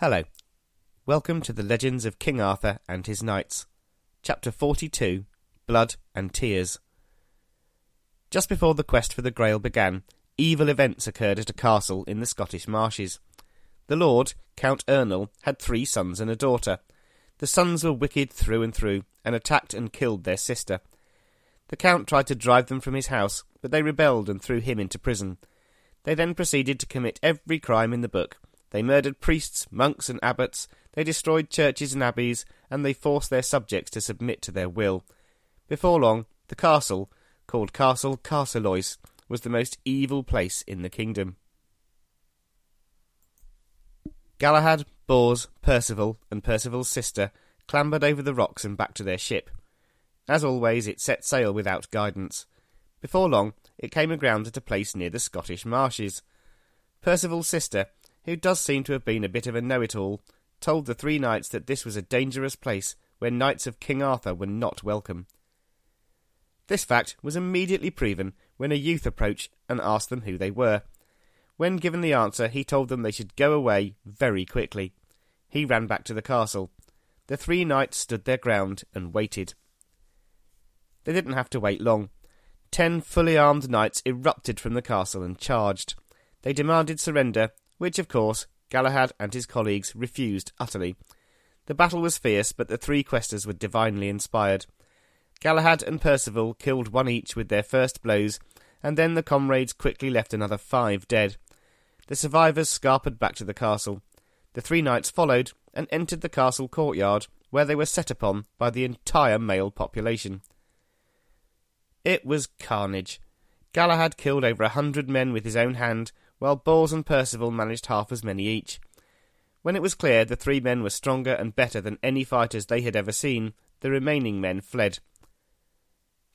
Hello. Welcome to the Legends of King Arthur and His Knights. Chapter 42 Blood and Tears. Just before the quest for the Grail began, evil events occurred at a castle in the Scottish marshes. The lord, Count Ernle, had three sons and a daughter. The sons were wicked through and through, and attacked and killed their sister. The count tried to drive them from his house, but they rebelled and threw him into prison. They then proceeded to commit every crime in the book. They murdered priests, monks, and abbots, they destroyed churches and abbeys, and they forced their subjects to submit to their will. Before long, the castle, called Castle Carsilois, was the most evil place in the kingdom. Galahad, Bors, Percival, and Percival's sister clambered over the rocks and back to their ship. As always, it set sail without guidance. Before long, it came aground at a place near the Scottish marshes. Percival's sister, who does seem to have been a bit of a know it all, told the three knights that this was a dangerous place where knights of King Arthur were not welcome. This fact was immediately proven when a youth approached and asked them who they were. When given the answer, he told them they should go away very quickly. He ran back to the castle. The three knights stood their ground and waited. They didn't have to wait long. Ten fully armed knights erupted from the castle and charged. They demanded surrender, which, of course, Galahad and his colleagues refused utterly. The battle was fierce, but the three questers were divinely inspired. Galahad and Percival killed one each with their first blows, and then the comrades quickly left another five dead. The survivors scarpered back to the castle. The three knights followed and entered the castle courtyard, where they were set upon by the entire male population. It was carnage. Galahad killed over a hundred men with his own hand, while Bors and Percival managed half as many each. When it was clear the three men were stronger and better than any fighters they had ever seen, the remaining men fled.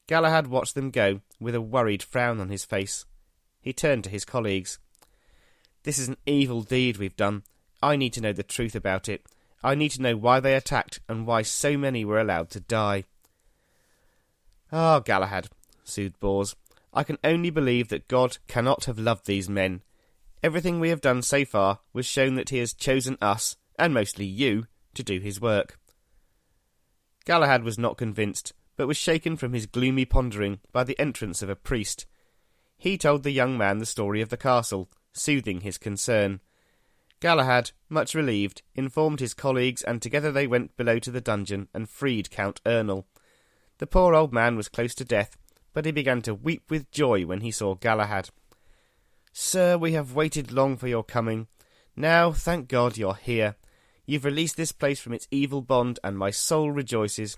Galahad watched them go, with a worried frown on his face. He turned to his colleagues. This is an evil deed we've done. I need to know the truth about it. I need to know why they attacked and why so many were allowed to die. Ah, Galahad, soothed Bors, I can only believe that God cannot have loved these men. Everything we have done so far was shown that he has chosen us, and mostly you, to do his work. Galahad was not convinced, but was shaken from his gloomy pondering by the entrance of a priest. He told the young man the story of the castle, soothing his concern. Galahad, much relieved, informed his colleagues, and together they went below to the dungeon and freed Count Ernle. The poor old man was close to death, but he began to weep with joy when he saw Galahad. Sir, we have waited long for your coming. Now, thank God, you're here. You've released this place from its evil bond, and my soul rejoices.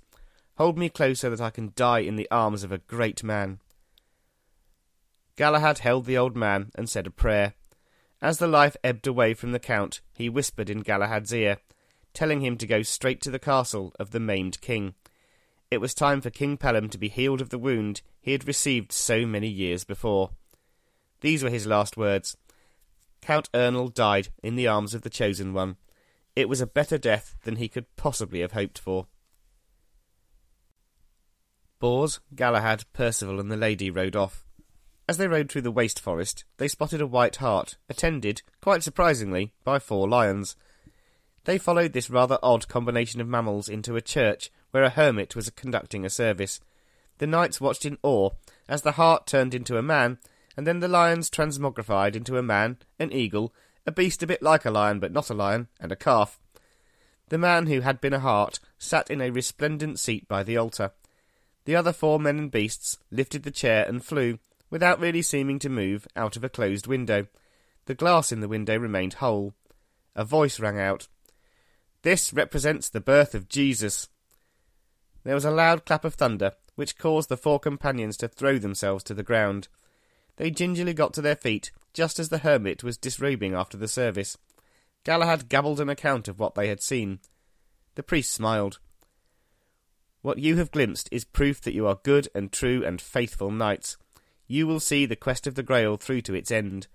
Hold me close so that I can die in the arms of a great man. Galahad held the old man and said a prayer. As the life ebbed away from the Count, he whispered in Galahad's ear, telling him to go straight to the castle of the maimed king. It was time for King Pellam to be healed of the wound he had received so many years before. These were his last words. Count Ernle died in the arms of the Chosen One. It was a better death than he could possibly have hoped for. Bors, Galahad, Percival, and the lady rode off. As they rode through the waste forest, they spotted a white hart, attended, quite surprisingly, by four lions. They followed this rather odd combination of mammals into a church where a hermit was conducting a service. The knights watched in awe as the hart turned into a man and then the lions transmogrified into a man, an eagle, a beast a bit like a lion but not a lion, and a calf. The man who had been a hart sat in a resplendent seat by the altar. The other four men and beasts lifted the chair and flew, without really seeming to move, out of a closed window. The glass in the window remained whole. A voice rang out. This represents the birth of Jesus. There was a loud clap of thunder, which caused the four companions to throw themselves to the ground. They gingerly got to their feet, just as the hermit was disrobing after the service. Galahad gabbled an account of what they had seen. The priest smiled. What you have glimpsed is proof that you are good and true and faithful knights. You will see the quest of the Grail through to its end.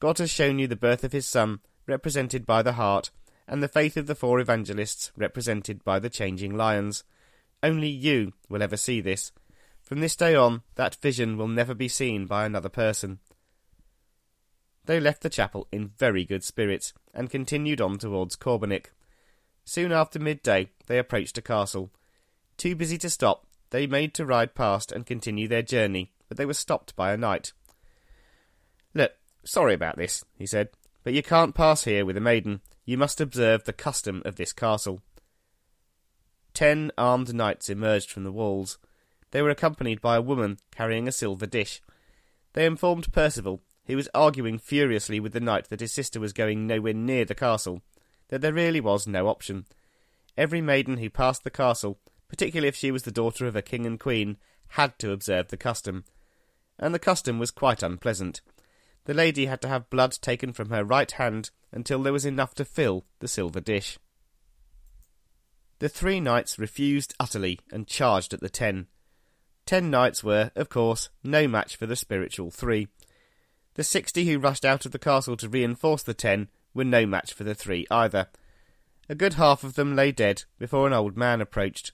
God has shown you the birth of his Son, represented by the hart, and the faith of the four evangelists, represented by the changing lions. Only you will ever see this, from this day on, that vision will never be seen by another person. They left the chapel in very good spirits and continued on towards Corbenic. Soon after midday, they approached a castle. Too busy to stop, they made to ride past and continue their journey, but they were stopped by a knight. Look, sorry about this, he said, but you can't pass here with a maiden. You must observe the custom of this castle. Ten armed knights emerged from the walls. They were accompanied by a woman carrying a silver dish. They informed Percival he was arguing furiously with the knight that his sister was going nowhere near the castle, that there really was no option. Every maiden who passed the castle, particularly if she was the daughter of a king and queen, had to observe the custom. And the custom was quite unpleasant. The lady had to have blood taken from her right hand until there was enough to fill the silver dish. The three knights refused utterly and charged at the ten. Ten knights were, of course, no match for the spiritual three. The sixty who rushed out of the castle to reinforce the ten were no match for the three either. A good half of them lay dead before an old man approached.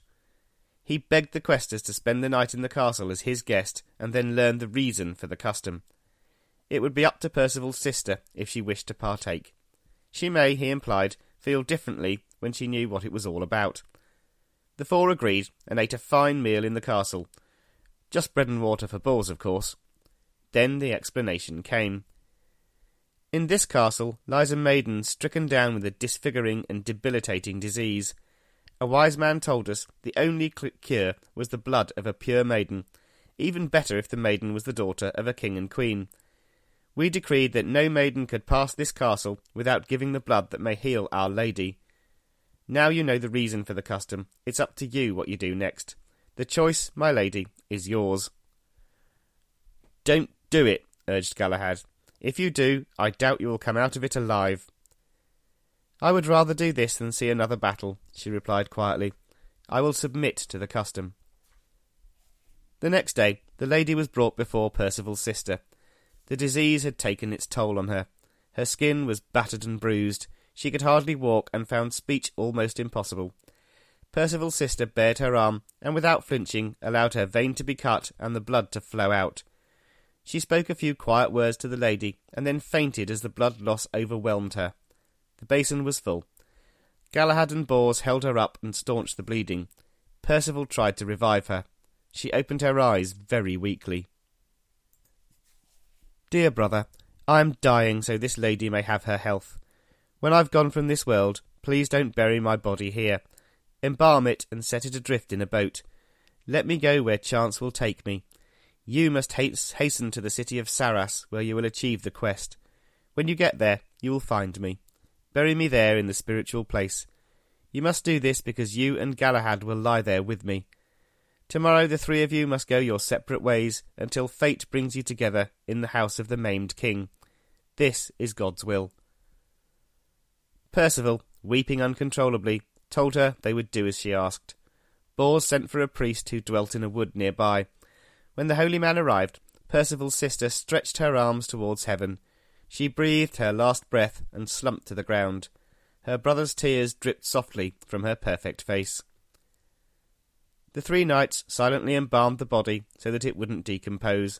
He begged the questors to spend the night in the castle as his guest and then learn the reason for the custom. It would be up to Percival's sister if she wished to partake. She may, he implied, feel differently when she knew what it was all about. The four agreed and ate a fine meal in the castle. Just bread and water for Bors, of course. Then the explanation came. In this castle lies a maiden stricken down with a disfiguring and debilitating disease. A wise man told us the only cure was the blood of a pure maiden, even better if the maiden was the daughter of a king and queen. We decreed that no maiden could pass this castle without giving the blood that may heal Our Lady. Now you know the reason for the custom. It's up to you what you do next. The choice, my lady, is yours. Don't do it, urged Galahad. If you do, I doubt you will come out of it alive. I would rather do this than see another battle, she replied quietly. I will submit to the custom. The next day, the lady was brought before Percival's sister. The disease had taken its toll on her. Her skin was battered and bruised. She could hardly walk and found speech almost impossible. Percival's sister bared her arm, and without flinching allowed her vein to be cut and the blood to flow out. She spoke a few quiet words to the lady, and then fainted as the blood loss overwhelmed her. The basin was full. Galahad and Bors held her up and staunched the bleeding. Percival tried to revive her. She opened her eyes very weakly. Dear brother, I am dying so this lady may have her health. When I've gone from this world, please don't bury my body here. Embalm it and set it adrift in a boat. Let me go where chance will take me. You must hasten to the city of Sarras, where you will achieve the quest. When you get there, you will find me. Bury me there in the spiritual place. You must do this because you and Galahad will lie there with me. Tomorrow the three of you must go your separate ways until fate brings you together in the house of the maimed king. This is God's will. Percival, weeping uncontrollably, told her they would do as she asked. Bors sent for a priest who dwelt in a wood near by. When the holy man arrived, Percival's sister stretched her arms towards heaven. She breathed her last breath and slumped to the ground. Her brother's tears dripped softly from her perfect face. The three knights silently embalmed the body so that it wouldn't decompose.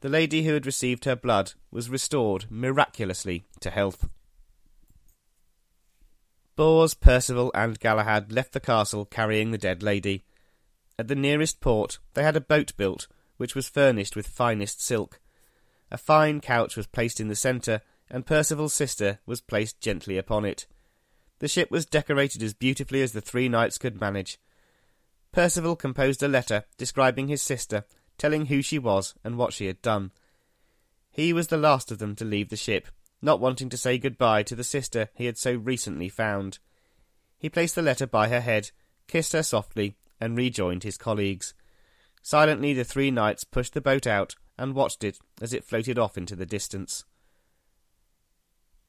The lady who had received her blood was restored miraculously to health. Bors, Percival, and Galahad left the castle carrying the dead lady. At the nearest port they had a boat built which was furnished with finest silk. A fine couch was placed in the centre, and Percival's sister was placed gently upon it. The ship was decorated as beautifully as the three knights could manage. Percival composed a letter describing his sister, telling who she was and what she had done. He was the last of them to leave the ship, not wanting to say good-bye to the sister he had so recently found. He placed the letter by her head, kissed her softly, and rejoined his colleagues. Silently the three knights pushed the boat out and watched it as it floated off into the distance.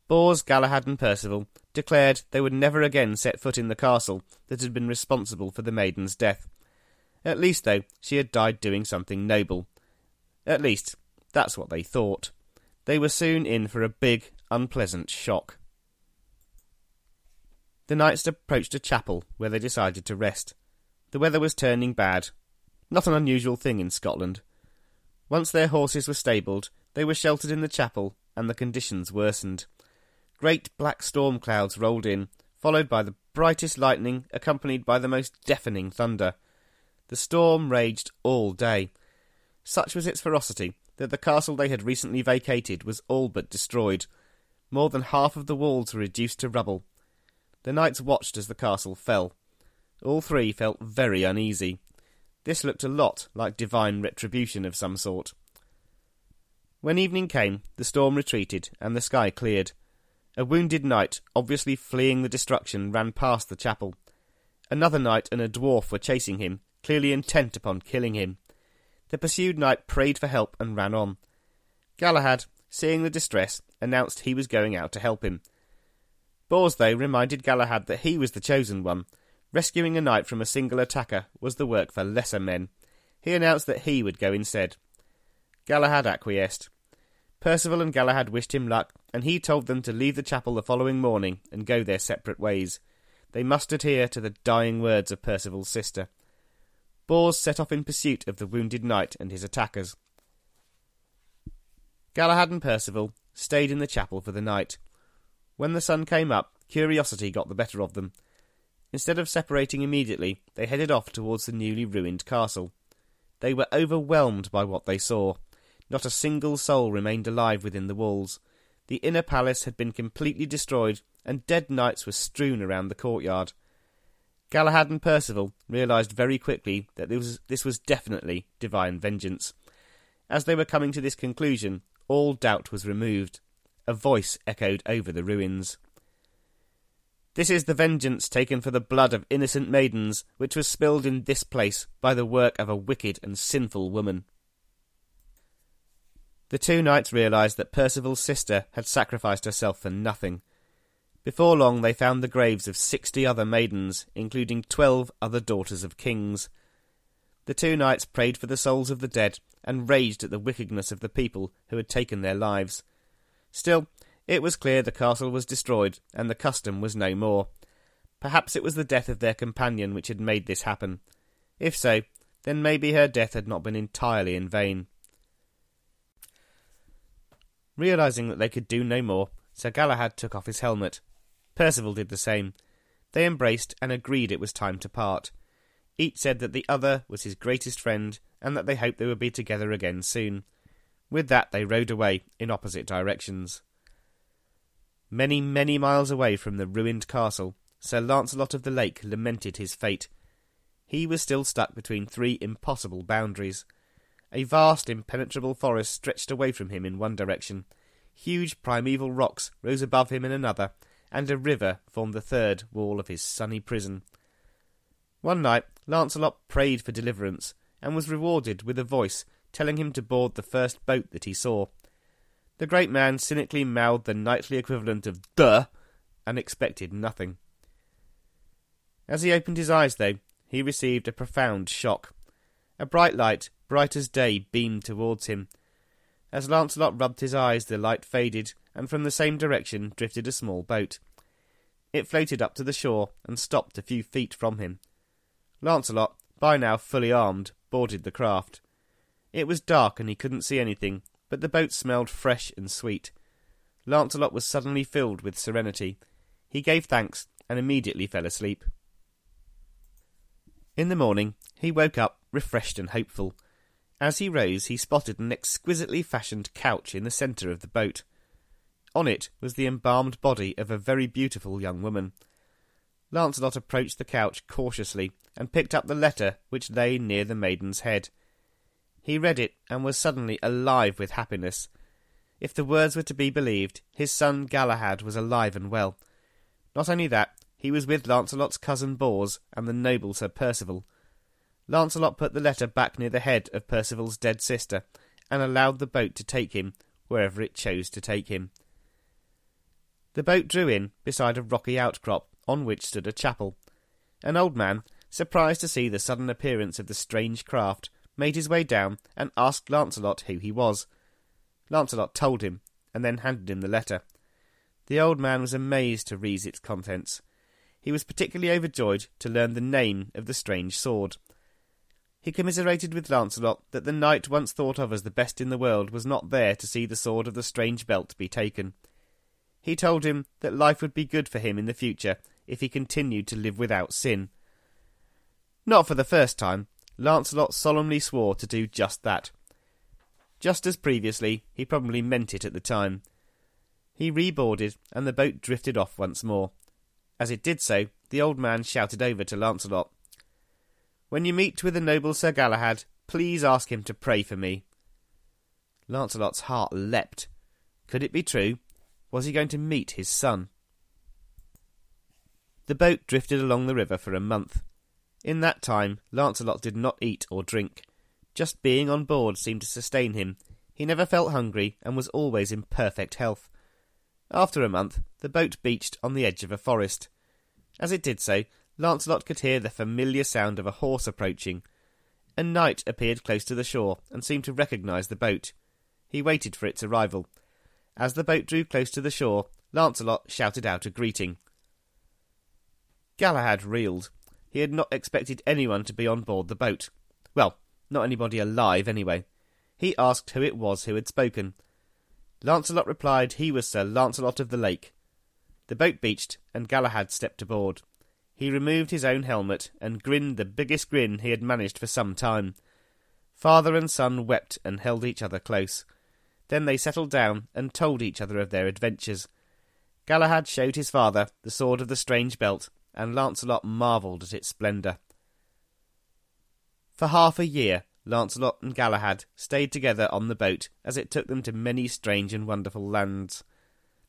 Bors, Galahad, and Percival declared they would never again set foot in the castle that had been responsible for the maiden's death. At least, though, she had died doing something noble. At least, that's what they thought. They were soon in for a big, unpleasant shock. The knights approached a chapel where they decided to rest. The weather was turning bad, not an unusual thing in Scotland. Once their horses were stabled, they were sheltered in the chapel and the conditions worsened. Great black storm clouds rolled in, followed by the brightest lightning, accompanied by the most deafening thunder. The storm raged all day. Such was its ferocity that the castle they had recently vacated was all but destroyed. More than half of the walls were reduced to rubble. The knights watched as the castle fell. All three felt very uneasy. This looked a lot like divine retribution of some sort. When evening came, the storm retreated and the sky cleared. A wounded knight, obviously fleeing the destruction, ran past the chapel. Another knight and a dwarf were chasing him, clearly intent upon killing him. The pursued knight prayed for help and ran on. Galahad, seeing the distress, announced he was going out to help him. Bors, though, reminded Galahad that he was the chosen one. Rescuing a knight from a single attacker was the work for lesser men. He announced that he would go instead. Galahad acquiesced. Percival and Galahad wished him luck, and he told them to leave the chapel the following morning and go their separate ways. They must adhere to the dying words of Percival's sister. Bors set off in pursuit of the wounded knight and his attackers. Galahad and Percival stayed in the chapel for the night. When the sun came up, curiosity got the better of them. Instead of separating immediately, they headed off towards the newly ruined castle. They were overwhelmed by what they saw. Not a single soul remained alive within the walls. The inner palace had been completely destroyed, and dead knights were strewn around the courtyard. Galahad and Percival realized very quickly that this was, this was definitely divine vengeance. As they were coming to this conclusion, all doubt was removed. A voice echoed over the ruins. This is the vengeance taken for the blood of innocent maidens, which was spilled in this place by the work of a wicked and sinful woman. The two knights realized that Percival's sister had sacrificed herself for nothing. Before long, they found the graves of sixty other maidens, including twelve other daughters of kings. The two knights prayed for the souls of the dead and raged at the wickedness of the people who had taken their lives. Still, it was clear the castle was destroyed and the custom was no more. Perhaps it was the death of their companion which had made this happen. If so, then maybe her death had not been entirely in vain. Realizing that they could do no more, Sir Galahad took off his helmet Percival did the same. They embraced and agreed it was time to part. Each said that the other was his greatest friend and that they hoped they would be together again soon. With that, they rode away in opposite directions. Many, many miles away from the ruined castle, Sir Lancelot of the Lake lamented his fate. He was still stuck between three impossible boundaries. A vast, impenetrable forest stretched away from him in one direction. Huge primeval rocks rose above him in another, and a river formed the third wall of his sunny prison. One night, Lancelot prayed for deliverance, and was rewarded with a voice telling him to board the first boat that he saw. The great man cynically mouthed the knightly equivalent of duh, and expected nothing. As he opened his eyes, though, he received a profound shock. A bright light, bright as day, beamed towards him. As Lancelot rubbed his eyes, the light faded, and from the same direction drifted a small boat. It floated up to the shore and stopped a few feet from him. Lancelot, by now fully armed, boarded the craft. It was dark and he couldn't see anything, but the boat smelled fresh and sweet. Lancelot was suddenly filled with serenity. He gave thanks and immediately fell asleep. In the morning, he woke up refreshed and hopeful. As he rose, he spotted an exquisitely fashioned couch in the centre of the boat. On it was the embalmed body of a very beautiful young woman. Lancelot approached the couch cautiously and picked up the letter which lay near the maiden's head. He read it and was suddenly alive with happiness. If the words were to be believed, his son Galahad was alive and well. Not only that, he was with Lancelot's cousin Bors and the noble Sir Percival. Lancelot put the letter back near the head of Percival's dead sister and allowed the boat to take him wherever it chose to take him. The boat drew in beside a rocky outcrop on which stood a chapel. An old man, surprised to see the sudden appearance of the strange craft, made his way down and asked Lancelot who he was. Lancelot told him, and then handed him the letter. The old man was amazed to read its contents. He was particularly overjoyed to learn the name of the strange sword. He commiserated with Lancelot that the knight once thought of as the best in the world was not there to see the sword of the strange belt be taken. He told him that life would be good for him in the future if he continued to live without sin. Not for the first time, Lancelot solemnly swore to do just that. Just as previously, he probably meant it at the time. He reboarded, and the boat drifted off once more. As it did so, the old man shouted over to Lancelot, When you meet with the noble Sir Galahad, please ask him to pray for me. Lancelot's heart leapt. Could it be true? Was he going to meet his son? The boat drifted along the river for a month. In that time, Lancelot did not eat or drink. Just being on board seemed to sustain him. He never felt hungry and was always in perfect health. After a month, the boat beached on the edge of a forest. As it did so, Lancelot could hear the familiar sound of a horse approaching. A knight appeared close to the shore and seemed to recognise the boat. He waited for its arrival. As the boat drew close to the shore, Lancelot shouted out a greeting. Galahad reeled. He had not expected anyone to be on board the boat. Well, not anybody alive, anyway. He asked who it was who had spoken. Lancelot replied he was Sir Lancelot of the Lake. The boat beached, and Galahad stepped aboard. He removed his own helmet and grinned the biggest grin he had managed for some time. Father and son wept and held each other close. Then they settled down and told each other of their adventures. Galahad showed his father the sword of the strange belt, and Lancelot marvelled at its splendour. For half a year, Lancelot and Galahad stayed together on the boat as it took them to many strange and wonderful lands.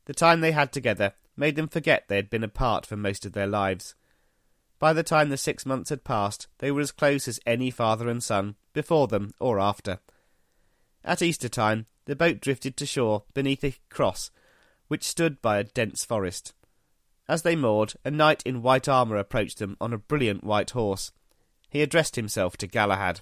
The time they had together made them forget they had been apart for most of their lives. By the time the six months had passed, they were as close as any father and son, before them or after. At Easter time, the boat drifted to shore beneath a cross, which stood by a dense forest. As they moored, a knight in white armour approached them on a brilliant white horse. He addressed himself to Galahad.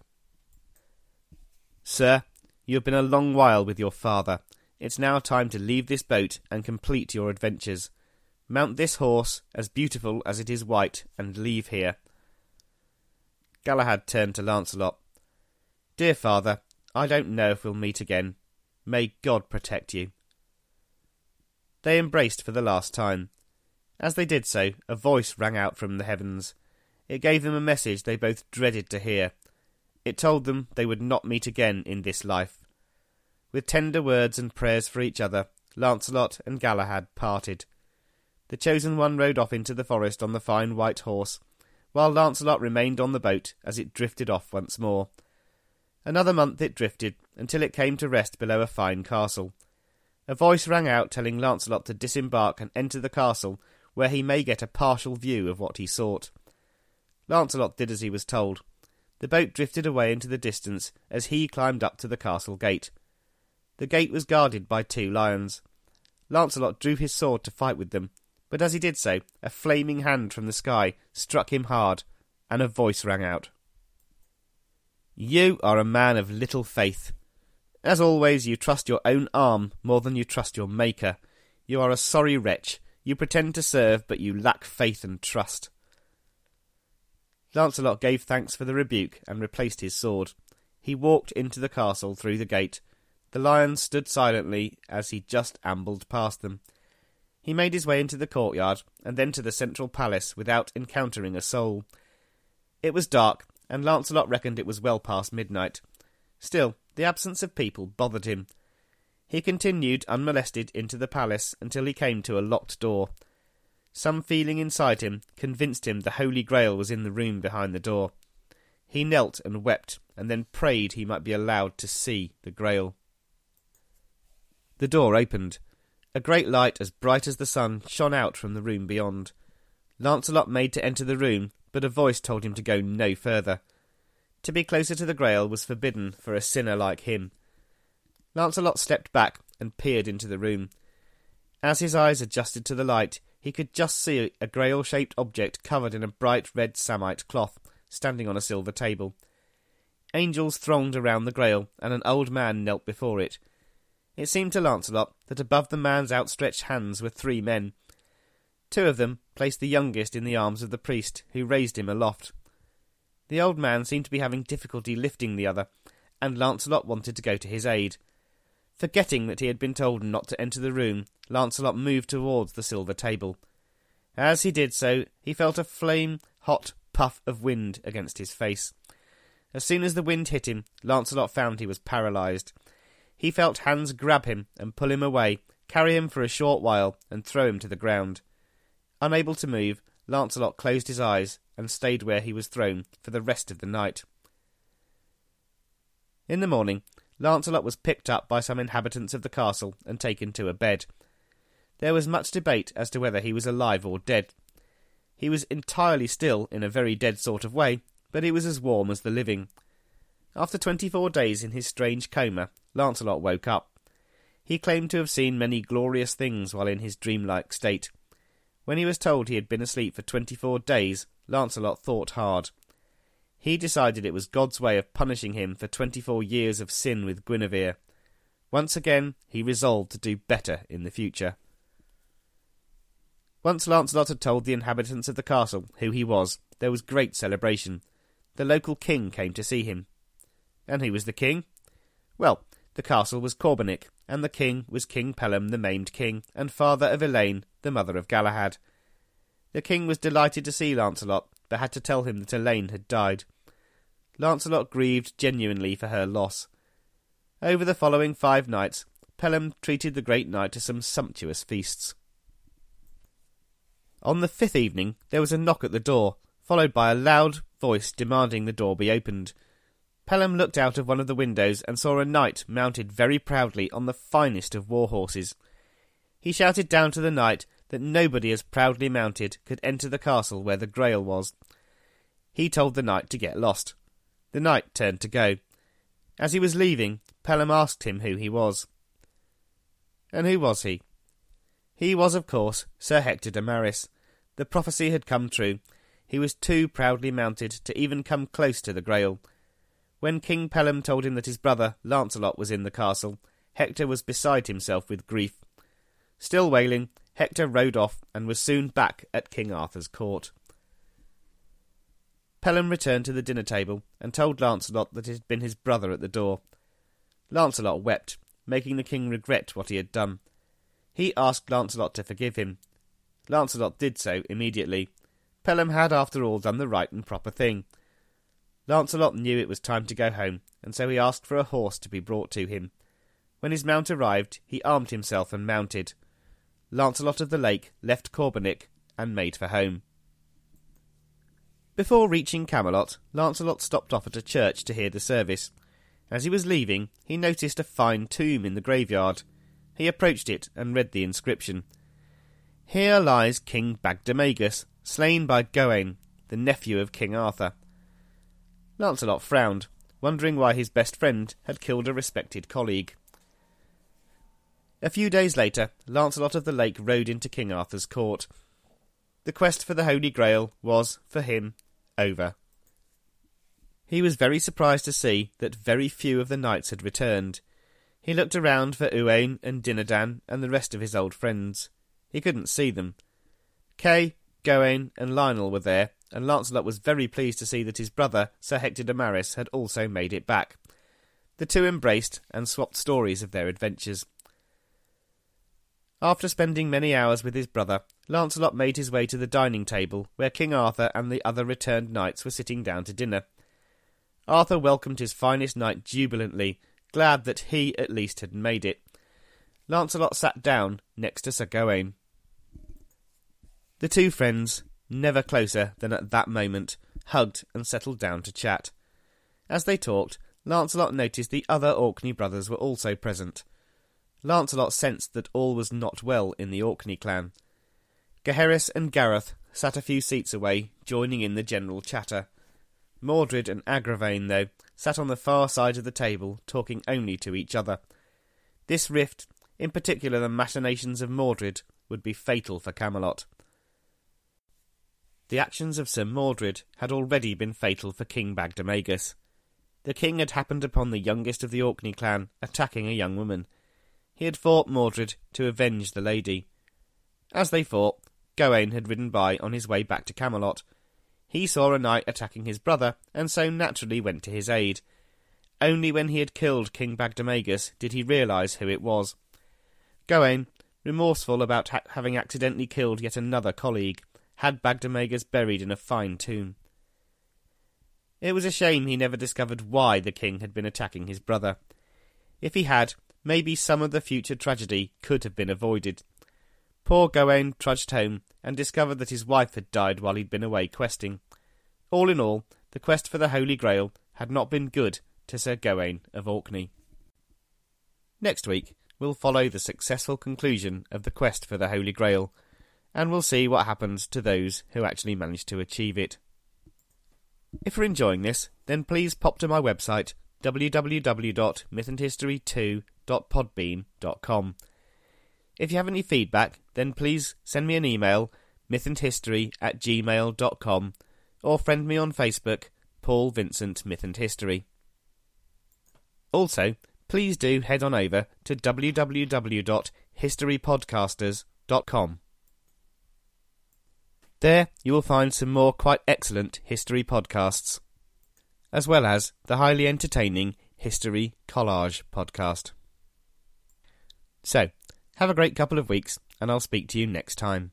Sir, you have been a long while with your father. It's now time to leave this boat and complete your adventures. Mount this horse, as beautiful as it is white, and leave here. Galahad turned to Lancelot. Dear father, I don't know if we'll meet again. May God protect you. They embraced for the last time. As they did so, a voice rang out from the heavens. It gave them a message they both dreaded to hear. It told them they would not meet again in this life. With tender words and prayers for each other, Lancelot and Galahad parted. The chosen one rode off into the forest on the fine white horse, while Lancelot remained on the boat as it drifted off once more. Another month it drifted, until it came to rest below a fine castle. A voice rang out telling Lancelot to disembark and enter the castle, where he may get a partial view of what he sought. Lancelot did as he was told. The boat drifted away into the distance as he climbed up to the castle gate. The gate was guarded by two lions. Lancelot drew his sword to fight with them, but as he did so, a flaming hand from the sky struck him hard, and a voice rang out. You are a man of little faith. As always, you trust your own arm more than you trust your Maker. You are a sorry wretch. You pretend to serve, but you lack faith and trust. Lancelot gave thanks for the rebuke and replaced his sword. He walked into the castle through the gate. The lions stood silently as he just ambled past them. He made his way into the courtyard and then to the central palace without encountering a soul. It was dark, and Lancelot reckoned it was well past midnight. Still, the absence of people bothered him. He continued unmolested into the palace until he came to a locked door. Some feeling inside him convinced him the Holy Grail was in the room behind the door. He knelt and wept, and then prayed he might be allowed to see the Grail. The door opened. A great light as bright as the sun shone out from the room beyond. Lancelot made to enter the room, but a voice told him to go no further. To be closer to the Grail was forbidden for a sinner like him. Lancelot stepped back and peered into the room. As his eyes adjusted to the light, he could just see a grail shaped object covered in a bright red samite cloth, standing on a silver table. Angels thronged around the grail, and an old man knelt before it. It seemed to Lancelot that above the man's outstretched hands were three men. Two of them placed the youngest in the arms of the priest, who raised him aloft. The old man seemed to be having difficulty lifting the other, and Lancelot wanted to go to his aid. Forgetting that he had been told not to enter the room, Lancelot moved towards the silver table. As he did so, he felt a flame hot puff of wind against his face. As soon as the wind hit him, Lancelot found he was paralysed. He felt hands grab him and pull him away, carry him for a short while, and throw him to the ground. Unable to move, Lancelot closed his eyes and stayed where he was thrown for the rest of the night. In the morning, Lancelot was picked up by some inhabitants of the castle and taken to a bed. There was much debate as to whether he was alive or dead. He was entirely still in a very dead sort of way, but he was as warm as the living. After twenty four days in his strange coma, Lancelot woke up. He claimed to have seen many glorious things while in his dreamlike state. When he was told he had been asleep for twenty four days, Lancelot thought hard. He decided it was God's way of punishing him for twenty four years of sin with Guinevere. Once again, he resolved to do better in the future. Once Lancelot had told the inhabitants of the castle who he was, there was great celebration. The local king came to see him. And who was the king? Well, the castle was Corbenic, and the king was King Pellam the maimed king, and father of Elaine, the mother of Galahad. The king was delighted to see Lancelot, but had to tell him that Elaine had died. Lancelot grieved genuinely for her loss. Over the following five nights, Pellam treated the great knight to some sumptuous feasts. On the fifth evening, there was a knock at the door, followed by a loud voice demanding the door be opened. Pellam looked out of one of the windows and saw a knight mounted very proudly on the finest of war horses. He shouted down to the knight that nobody as proudly mounted could enter the castle where the Grail was. He told the knight to get lost. The knight turned to go. As he was leaving, Pellam asked him who he was. And who was he? He was, of course, Sir Hector de Maris. The prophecy had come true. He was too proudly mounted to even come close to the Grail. When King Pellam told him that his brother Lancelot was in the castle, Hector was beside himself with grief. Still wailing, Hector rode off and was soon back at King Arthur's court. Pellam returned to the dinner table and told Lancelot that it had been his brother at the door. Lancelot wept, making the king regret what he had done. He asked Lancelot to forgive him. Lancelot did so immediately. Pellam had, after all, done the right and proper thing. Lancelot knew it was time to go home, and so he asked for a horse to be brought to him. When his mount arrived, he armed himself and mounted. Lancelot of the Lake left Corbenic and made for home. Before reaching Camelot, Lancelot stopped off at a church to hear the service. As he was leaving, he noticed a fine tomb in the graveyard. He approached it and read the inscription. Here lies King Bagdemagus, slain by Gawain, the nephew of King Arthur. Lancelot frowned, wondering why his best friend had killed a respected colleague. A few days later, Lancelot of the Lake rode into King Arthur's court. The quest for the Holy Grail was, for him, over. He was very surprised to see that very few of the knights had returned. He looked around for Uwaine and Dinadan and the rest of his old friends. He couldn't see them. Kay, Gawain, and Lionel were there, and Lancelot was very pleased to see that his brother, Sir Hector de Maris, had also made it back. The two embraced and swapped stories of their adventures. After spending many hours with his brother, Lancelot made his way to the dining table where King Arthur and the other returned knights were sitting down to dinner. Arthur welcomed his finest knight jubilantly, glad that he at least had made it. Lancelot sat down next to Sir Gawain. The two friends, never closer than at that moment, hugged and settled down to chat. As they talked, Lancelot noticed the other Orkney brothers were also present. Lancelot sensed that all was not well in the Orkney clan. Gaheris and Gareth sat a few seats away, joining in the general chatter. Mordred and Agravaine, though, sat on the far side of the table, talking only to each other. This rift, in particular the machinations of Mordred, would be fatal for Camelot. The actions of Sir Mordred had already been fatal for King Bagdemagus. The king had happened upon the youngest of the Orkney clan attacking a young woman. He had fought Mordred to avenge the lady. As they fought, Gawain had ridden by on his way back to Camelot. He saw a knight attacking his brother, and so naturally went to his aid. Only when he had killed King Bagdemagus did he realise who it was. Gawain, remorseful about ha- having accidentally killed yet another colleague, had Bagdemagus buried in a fine tomb. It was a shame he never discovered why the king had been attacking his brother. If he had, maybe some of the future tragedy could have been avoided. Poor Gawain trudged home and discovered that his wife had died while he'd been away questing. All in all, the quest for the Holy Grail had not been good to Sir Gawain of Orkney. Next week, we'll follow the successful conclusion of the quest for the Holy Grail, and we'll see what happens to those who actually manage to achieve it. If you're enjoying this, then please pop to my website www.mythandhistory2.podbean.com. If you have any feedback, then please send me an email, mythandhistory at gmail.com, or friend me on Facebook, Paul Vincent Myth and History. Also, please do head on over to www.historypodcasters.com. There you will find some more quite excellent history podcasts, as well as the highly entertaining History Collage podcast. So, have a great couple of weeks, and I'll speak to you next time.